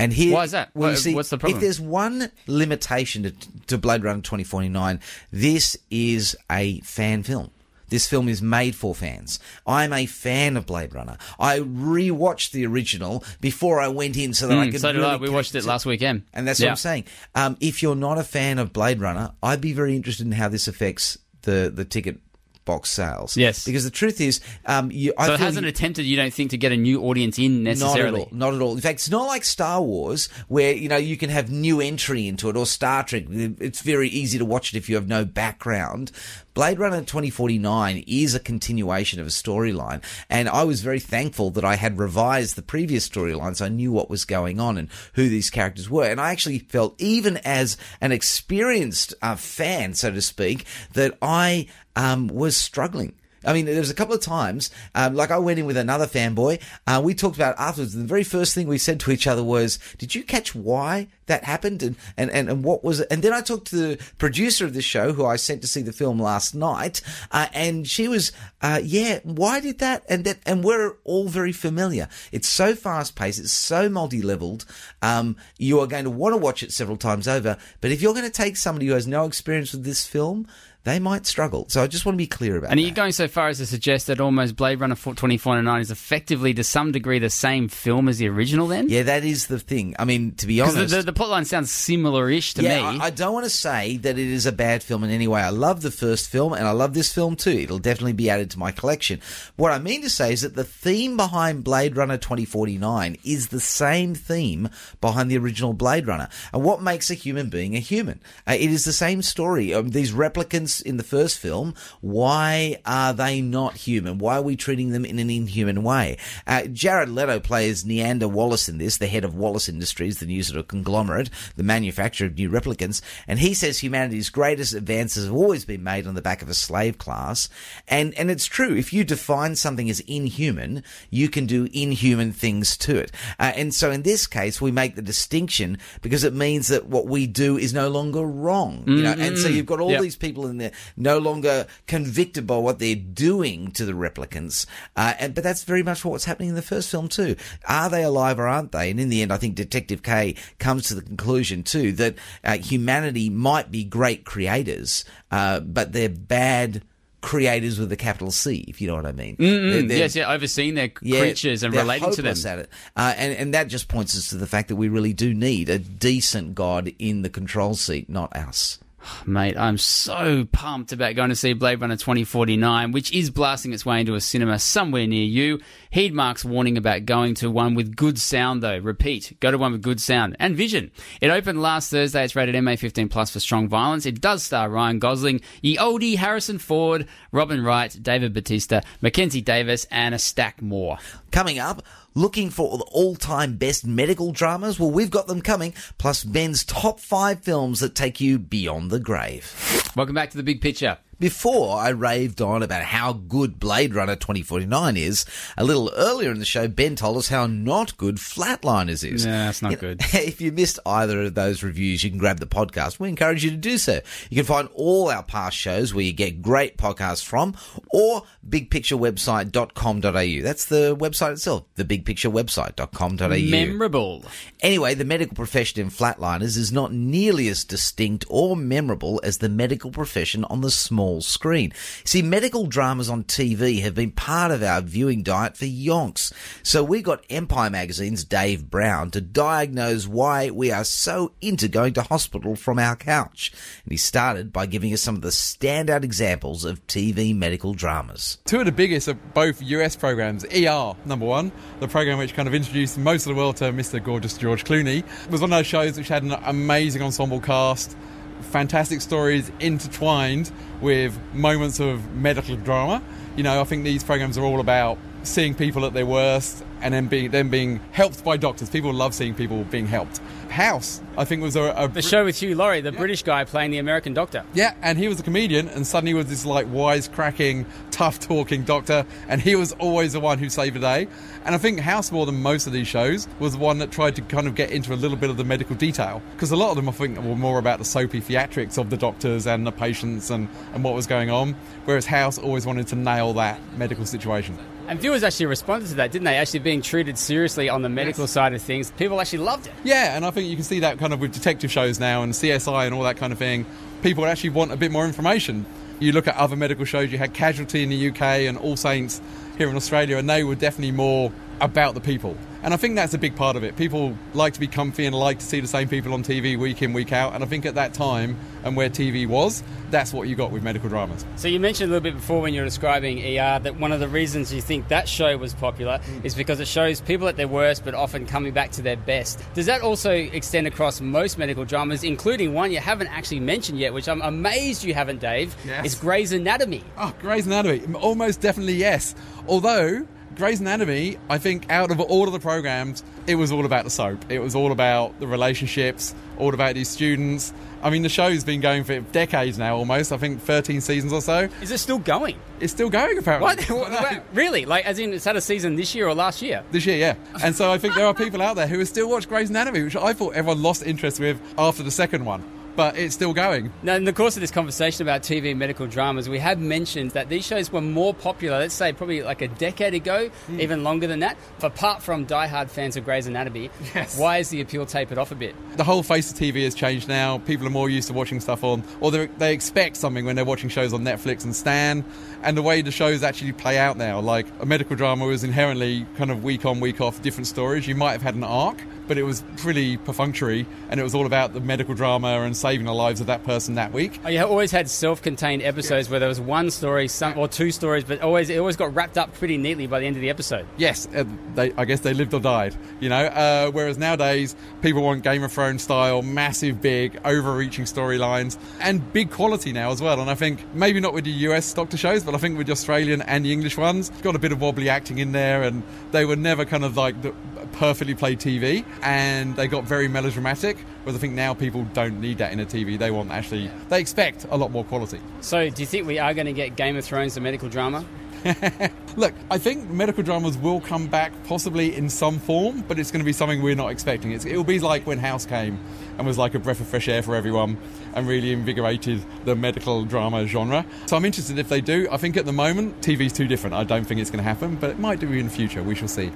S4: And here,
S3: Why is that?
S4: Well, you
S3: What-
S4: see,
S3: what's the problem?
S4: If there's one limitation to, to Blade Runner 2049, this is a fan film. This film is made for fans. I'm a fan of Blade Runner. I rewatched the original before I went in so that I
S3: Mm,
S4: could.
S3: so did
S4: really
S3: I. We watched it last weekend.
S4: and that's
S3: Yeah.
S4: what I'm saying. Um, if you're not a fan of Blade Runner, I'd be very interested in how this affects the the ticket box sales.
S3: Yes.
S4: because the truth is, um, you, I
S3: so it hasn't
S4: you-
S3: attempted, you don't think, to get a new audience in necessarily.
S4: not at all. Not at all. In fact, it's not like Star Wars where you know you can have new entry into it, or Star Trek. It's very easy to watch it if you have no background. Blade Runner 2049 is a continuation of a storyline, and I was very thankful that I had revised the previous storyline so I knew what was going on and who these characters were. And I actually felt, even as an experienced uh, fan, so to speak, that I um, was struggling. I mean, there was a couple of times, um, like I went in with another fanboy. Uh, we talked about afterwards. And the very first thing we said to each other was, "Did you catch why that happened?" And and and, and what was it? And then I talked to the producer of the show, who I sent to see the film last night, uh, and she was, uh, "Yeah, why did that?" And that, and we're all very familiar. It's so fast paced. It's so multi leveled. Um, you are going to want to watch it several times over. But if you're going to take somebody who has no experience with this film, they might struggle. So I just want to be clear about
S3: And are
S4: that.
S3: you going so far as to suggest that almost Blade Runner 2049 is effectively, to some degree, the same film as the original then?
S4: Yeah, that is the thing. I mean, to be honest,
S3: the, the, the plotline sounds similar-ish to
S4: yeah,
S3: me.
S4: I, I don't want to say that it is a bad film in any way. I love the first film, and I love this film too. It'll definitely be added to my collection. What I mean to say is that the theme behind Blade Runner 2049 is the same theme behind the original Blade Runner. And what makes a human being a human? Uh, it is the same story. Um, these replicants in the first film, why are they not human? Why are we treating them in an inhuman way? Uh, Jared Leto plays Niander Wallace in this, the head of Wallace Industries, the new sort of conglomerate, the manufacturer of new replicants, and he says humanity's greatest advances have always been made on the back of a slave class. And and it's true. If you define something as inhuman, you can do inhuman things to it. Uh, and so in this case, we make the distinction because it means that what we do is no longer wrong. You know, and so you've got all
S3: Yep.
S4: these people in there no longer convicted by what they're doing to the replicants. Uh, and, but that's very much what's happening in the first film too. Are they alive or aren't they? And in the end, I think Detective K comes to the conclusion too that uh, humanity might be great creators, uh, but they're bad creators with a capital C, if you know what I mean. They're- they're-
S3: yes, yeah, overseeing their
S4: yeah,
S3: creatures and relating to them.
S4: At it. Uh, and, and that just points us to the fact that we really do need a decent God in the control seat, not us.
S3: Mate, I'm so pumped about going to see Blade Runner 2049, which is blasting its way into a cinema somewhere near you. Heed Mark's warning about going to one with good sound, though. Repeat, go to one with good sound and vision. It opened last Thursday. It's rated MA 15 plus for strong violence. It does star Ryan Gosling, ye oldie Harrison Ford, Robin Wright, David Bautista, Mackenzie Davis, and a stack more.
S4: Coming up, looking for the all-time best medical dramas? Well, we've got them coming, plus Ben's top five films that take you beyond the grave.
S3: Welcome back to the big picture.
S4: Before I raved on about how good Blade Runner 2049 is, a little earlier in the show, Ben told us how not good Flatliners is.
S3: Nah, that's not
S4: You know,
S3: good.
S4: If you missed either of those reviews, you can grab the podcast. We encourage you to do so. You can find all our past shows where you get great podcasts from or bigpicturewebsite.com.au. That's the website itself, the bigpicturewebsite.com.au.
S3: Memorable.
S4: Anyway, the medical profession in Flatliners is not nearly as distinct or memorable as the medical profession on the small screen. See, medical dramas on TV have been part of our viewing diet for yonks. So we got Empire Magazine's Dave Brown to diagnose why we are so into going to hospital from our couch. And he started by giving us some of the standout examples of TV medical dramas.
S14: Two of the biggest are both US programs. ER, number one, the program which kind of introduced most of the world to Mr. Gorgeous George Clooney, was one of those shows which had an amazing ensemble cast, fantastic stories intertwined with moments of medical drama. You know, I think these programs are all about seeing people at their worst and then being then being helped by doctors. People love seeing people being helped. House, I think, was a, a
S3: The show with Hugh Laurie, the British guy playing the American doctor.
S14: yeah, and he was a comedian, and suddenly was this like wisecracking, tough talking doctor, and he was always the one who saved the day. And I think House, more than most of these shows, was the one that tried to kind of get into a little bit of the medical detail. Because a lot of them, I think, were more about the soapy theatrics of the doctors and the patients and, and what was going on, whereas House always wanted to nail that medical situation.
S3: And viewers actually responded to that, didn't they? Actually being treated seriously on the medical side of things. People actually loved it.
S14: Yeah, and I think you can see that kind of with detective shows now and CSI and all that kind of thing. People actually want a bit more information. You look at other medical shows, you had Casualty in the UK and All Saints here in Australia, and they were definitely more about the people. And I think that's a big part of it. People like to be comfy and like to see the same people on TV week in, week out. And I think at that time and where TV was, that's what you got with medical dramas.
S15: So you mentioned a little bit before when you were describing ER that one of the reasons you think that show was popular is because it shows people at their worst but often coming back to their best. Does that also extend across most medical dramas, including one you haven't actually mentioned yet, which I'm amazed you haven't, Dave?
S14: Yes.
S15: Is Grey's Anatomy.
S14: Oh, Grey's Anatomy. Almost definitely yes. Although, Grey's Anatomy, I think out of all of the programs, it was all about the soap. It was all about the relationships, all about these students. I mean, the show's been going for decades now, almost. I think 13 seasons or so.
S15: Is it still going?
S14: It's still going, apparently.
S15: What? What- really? Like, as in, it's had a season this year or last year?
S14: This year, yeah. And so I think there are people out there who still watch Grey's Anatomy, which I thought everyone lost interest with after the second one. But it's still going.
S15: Now, in the course of this conversation about TV and medical dramas, we have mentioned that these shows were more popular, let's say probably like a decade ago,
S14: Hmm.
S15: even longer than that. Apart from diehard fans of Grey's Anatomy,
S14: Yes.
S15: why is the appeal tapered off a bit?
S14: The whole face of TV has changed now. People are more used to watching stuff on, or they they expect something when they're watching shows on Netflix and Stan. And the way the shows actually play out now, like a medical drama was inherently kind of week on, week off, different stories. You might have had an arc, but it was pretty perfunctory, and it was all about the medical drama and saving the lives of that person that week.
S15: Oh, you always had self-contained episodes where there was one story, some, or two stories, but always it always got wrapped up pretty neatly by the end of the episode.
S14: Yes, uh, they, I guess they lived or died, you know. Uh, whereas nowadays, people want Game of Thrones style, massive, big, overreaching storylines, and big quality now as well. And I think maybe not with the US Doctor shows, but I think with the Australian and the English ones, got a bit of wobbly acting in there, and they were never kind of like the perfectly played TV, and they got very melodramatic. Whereas I think now people don't need that in a TV. They want actually, they expect a lot more quality.
S15: So, do you think we are going to get Game of Thrones, the medical drama?
S14: Look, I think medical dramas will come back possibly in some form, but it's going to be something we're not expecting. It's, it'll be like when House came and was like a breath of fresh air for everyone and really invigorated the medical drama genre. So I'm interested if they do. I think at the moment, TV's too different. I don't think it's going to happen, but it might do in the future. We shall see.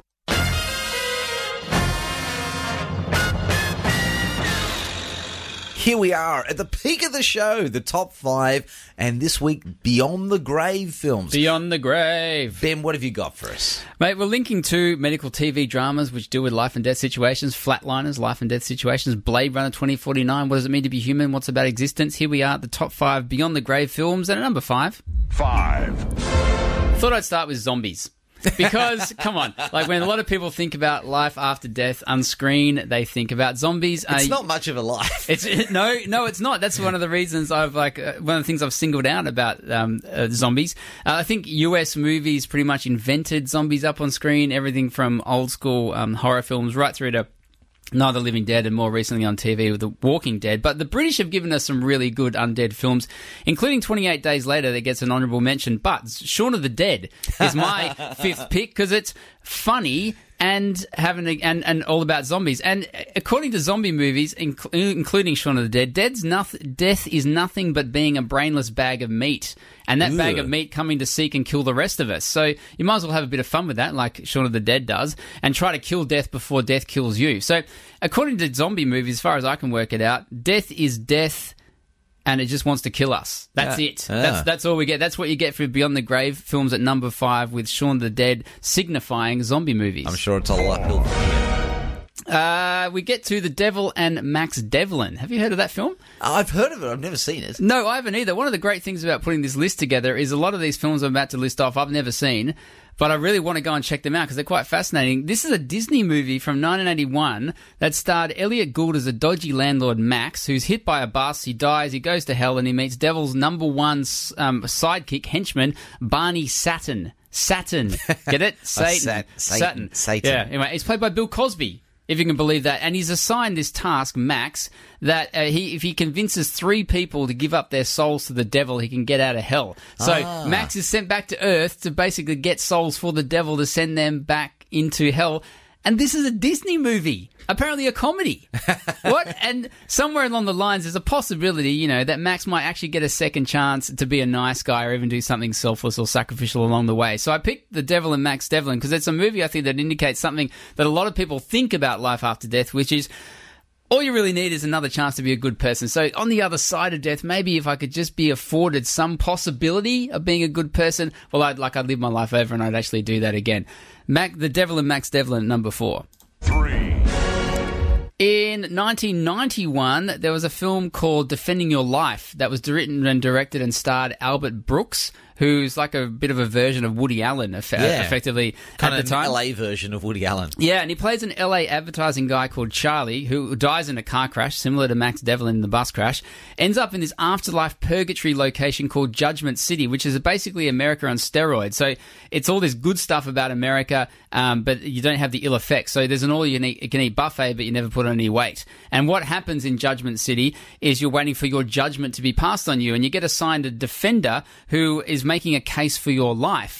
S4: Here we are at the peak of the show, the top five, and this week, Beyond the Grave films.
S3: Beyond the Grave.
S4: Ben, what have you got for us?
S3: Mate, we're linking to medical TV dramas which deal with life and death situations, flatliners, life and death situations, Blade Runner 2049, what does it mean to be human, what's about existence. Here we are at the top five Beyond the Grave films, and at number five.
S10: Five.
S3: Thought I'd start with zombies. Because come on, like when a lot of people think about life after death on screen, they think about zombies.
S4: It's
S3: Uh,
S4: not much of a life.
S3: It's no, no, it's not. That's one of the reasons I've like uh, one of the things I've singled out about um, uh, zombies. Uh, I think U.S. movies pretty much invented zombies up on screen. Everything from old school um, horror films right through to The Living Dead, and more recently on TV with The Walking Dead. But the British have given us some really good undead films, including 28 Days Later that gets an honourable mention. But Shaun of the Dead is my fifth pick because it's funny and having a, and and all about zombies. And according to zombie movies, inc- including Shaun of the Dead, Dead's noth- death is nothing but being a brainless bag of meat, and that bag of meat coming to seek and kill the rest of us. So you might as well have a bit of fun with that, like Shaun of the Dead does, and try to kill death before death kills you. So according to zombie movies, as far as I can work it out, death is death. And it just wants to kill us. That's
S4: Yeah.
S3: it.
S4: Ah.
S3: That's that's all we get. That's what you get for Beyond the Grave films at number five with Shaun the Dead signifying zombie movies.
S4: I'm sure it's a lot uphill from here.
S3: Uh, we get to The Devil and Max Devlin. Have you heard of that film?
S4: I've heard of it. I've never seen it.
S3: No, I haven't either. One of the great things about putting this list together is a lot of these films I'm about to list off I've never seen, but I really want to go and check them out because they're quite fascinating. This is a Disney movie from 1981 that starred Elliott Gould as a dodgy landlord Max, who's hit by a bus. He dies, he goes to hell, and he meets Devil's number one um, sidekick henchman, Barney Satin. Satin, get it? Satan.
S4: Sat- Satan. Satan.
S3: Yeah. Anyway, he's played by Bill Cosby if you can believe that. And he's assigned this task, Max, that uh, he if he convinces three people to give up their souls to the devil, he can get out of hell. So
S4: Ah.
S3: Max is sent back to Earth to basically get souls for the devil to send them back into hell. And this is a Disney movie. Apparently a comedy. what? And somewhere along the lines, there's a possibility, you know, that Max might actually get a second chance to be a nice guy or even do something selfless or sacrificial along the way. So I picked The Devil and Max Devlin because it's a movie I think that indicates something that a lot of people think about life after death, which is All you really need is another chance to be a good person. So on the other side of death, maybe if I could just be afforded some possibility of being a good person, well, I'd like I'd live my life over and I'd actually do that again. Mac, the Devil and Max Devlin, number four. In 1991, there was a film called Defending Your Life that was written and directed and starred Albert Brooks, who's like a bit of a version of Woody Allen, eff-
S4: Yeah.
S3: effectively
S4: Kind
S3: at
S4: of
S3: the
S4: an
S3: time.
S4: LA version of Woody Allen.
S3: Yeah, and he plays an LA advertising guy called Charlie who dies in a car crash, similar to Max Devlin in the bus crash. Ends up in this afterlife purgatory location called Judgment City, which is basically America on steroids. So it's all this good stuff about America, um, but you don't have the ill effects. So there's an all you can eat, you can eat buffet, but you never put on any weight. And what happens in Judgment City is you're waiting for your judgment to be passed on you, and you get assigned a defender who is making a case for your life.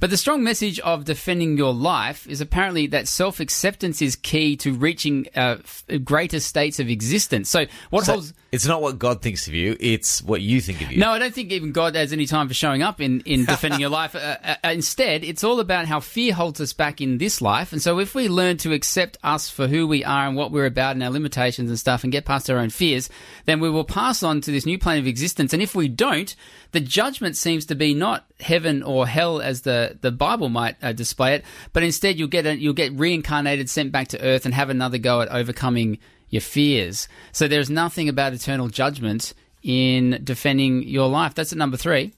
S3: But the strong message of defending your life is apparently that self acceptance is key to reaching uh, f- greater states of existence. So, what
S4: So
S3: holds.
S4: It's not what God thinks of you; it's what you think of you.
S3: No, I don't think even God has any time for showing up in, in defending your life. Uh, uh, instead, it's all about how fear holds us back in this life. And so, if we learn to accept us for who we are and what we're about and our limitations and stuff and get past our own fears, then we will pass on to this new plane of existence. And if we don't, the judgment seems to be not heaven or hell as the, the Bible might uh, display it, but instead you'll get a, you'll get reincarnated, sent back to earth, and have another go at overcoming your fears. So there's nothing about eternal judgment in defending your life. That's at number three.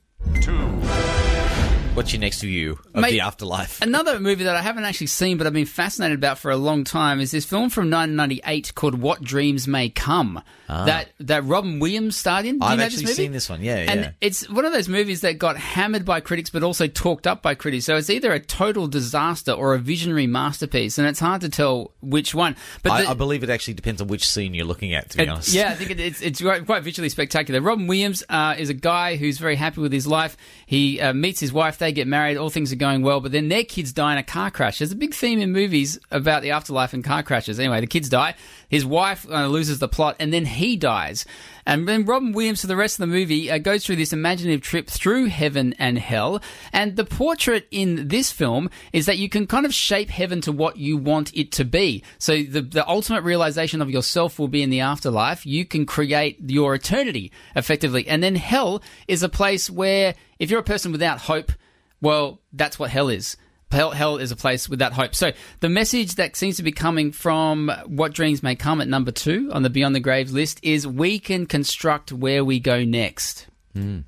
S4: What's your next view of
S3: Mate,
S4: the afterlife?
S3: Another movie that I haven't actually seen, but I've been fascinated about for a long time, is this film from 1998 called "What Dreams May Come." That that Robin Williams starred in. Do
S4: Ah. I've actually
S3: this
S4: seen this one. Yeah,
S3: and
S4: yeah.
S3: it's one of those movies that got hammered by critics, but also talked up by critics. So it's either a total disaster or a visionary masterpiece, and it's hard to tell which one. But
S4: I,
S3: the-
S4: I believe it actually depends on which scene you're looking at. To be
S3: it-
S4: honest,
S3: Yeah, I think it, it's it's quite quite visually spectacular. Robin Williams uh, is a guy who's very happy with his life. He uh, meets his wife, they get married, all things are going well, but then their kids die in a car crash. There's a big theme in movies about the afterlife and car crashes. Anyway, the kids die. His wife uh, loses the plot, and then he dies. And then Robin Williams, for the rest of the movie, uh, goes through this imaginative trip through heaven and hell. And the portrait in this film is that you can kind of shape heaven to what you want it to be. So the, the ultimate realization of yourself will be in the afterlife. You can create your eternity effectively. And then hell is a place where if you're a person without hope, well, that's what hell is. Hell, hell is a place without hope. So the message that seems to be coming from What Dreams May Come at number two on the Beyond the Graves list is we can construct where we go next. Hmm.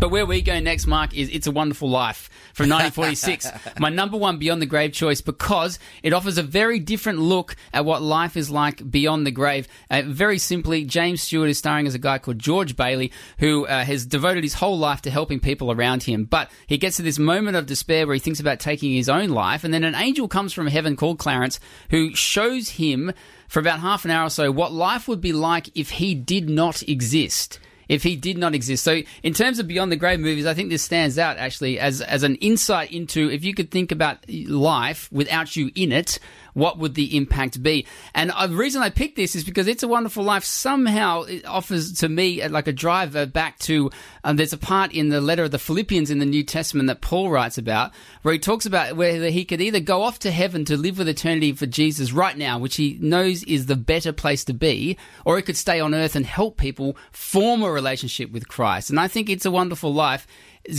S3: But where we go next, Mark, is It's a Wonderful Life from 1946. My number one Beyond the Grave choice because it offers a very different look at what life is like beyond the grave. Uh, very simply, James Stewart is starring as a guy called George Bailey who uh, has devoted his whole life to helping people around him. But he gets to this moment of despair where he thinks about taking his own life, and then an angel comes from heaven called Clarence who shows him for about half an hour or so what life would be like if he did not exist if he did not exist. So, in terms of Beyond the Grave movies, I think this stands out actually as as an insight into if you could think about life without you in it. What would the impact be? And uh, the reason I picked this is because It's a Wonderful Life somehow it offers to me uh, like a drive uh, back to. Um, there's a part in the letter of the Philippians in the New Testament that Paul writes about where he talks about whether he could either go off to heaven to live with eternity for Jesus right now, which he knows is the better place to be, or he could stay on earth and help people form a relationship with Christ. And I think It's a Wonderful Life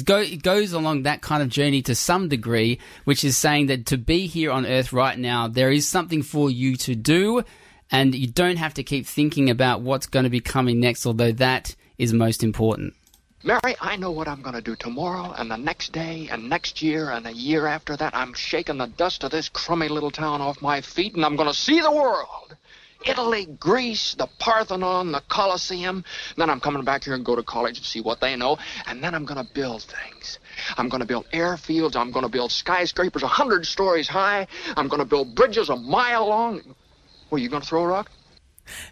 S3: go, it goes along that kind of journey to some degree, which is saying that to be here on earth right now, there is something for you to do, and you don't have to keep thinking about what's going to be coming next, although that is most important.
S16: Mary, I know what I'm going to do tomorrow and the next day and next year and a year after that. I'm shaking the dust of this crummy little town off my feet and I'm going to see the world. Italy, Greece, the Parthenon, the Colosseum. Then I'm coming back here and go to college and see what they know. And then I'm going to build things. I'm going to build airfields. I'm going to build skyscrapers a hundred stories high. I'm going to build bridges a mile long. Were you going to throw a rock?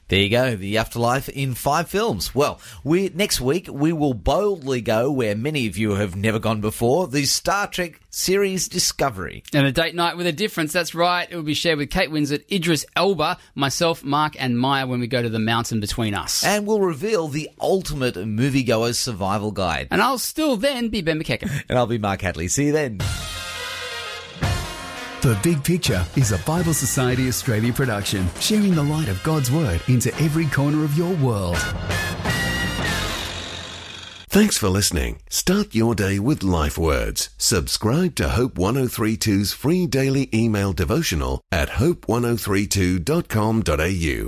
S4: There you go, the afterlife in five films. Well, we next week we will boldly go where many of you have never gone before: the Star Trek series Discovery.
S3: And a date night with a difference. That's right. It will be shared with Kate Winslet, Idris Elba, myself, Mark, and Maya when we go to the mountain between us.
S4: And we'll reveal the ultimate moviegoer's survival guide.
S3: And I'll still then be Ben McEachen.
S4: And I'll be Mark Hadley. See you then.
S2: The Big Picture is a Bible Society Australia production, sharing the light of God's Word into every corner of your world.
S1: Thanks for listening. Start your day with life words. Subscribe to Hope 1032's free daily email devotional at hope1032.com.au.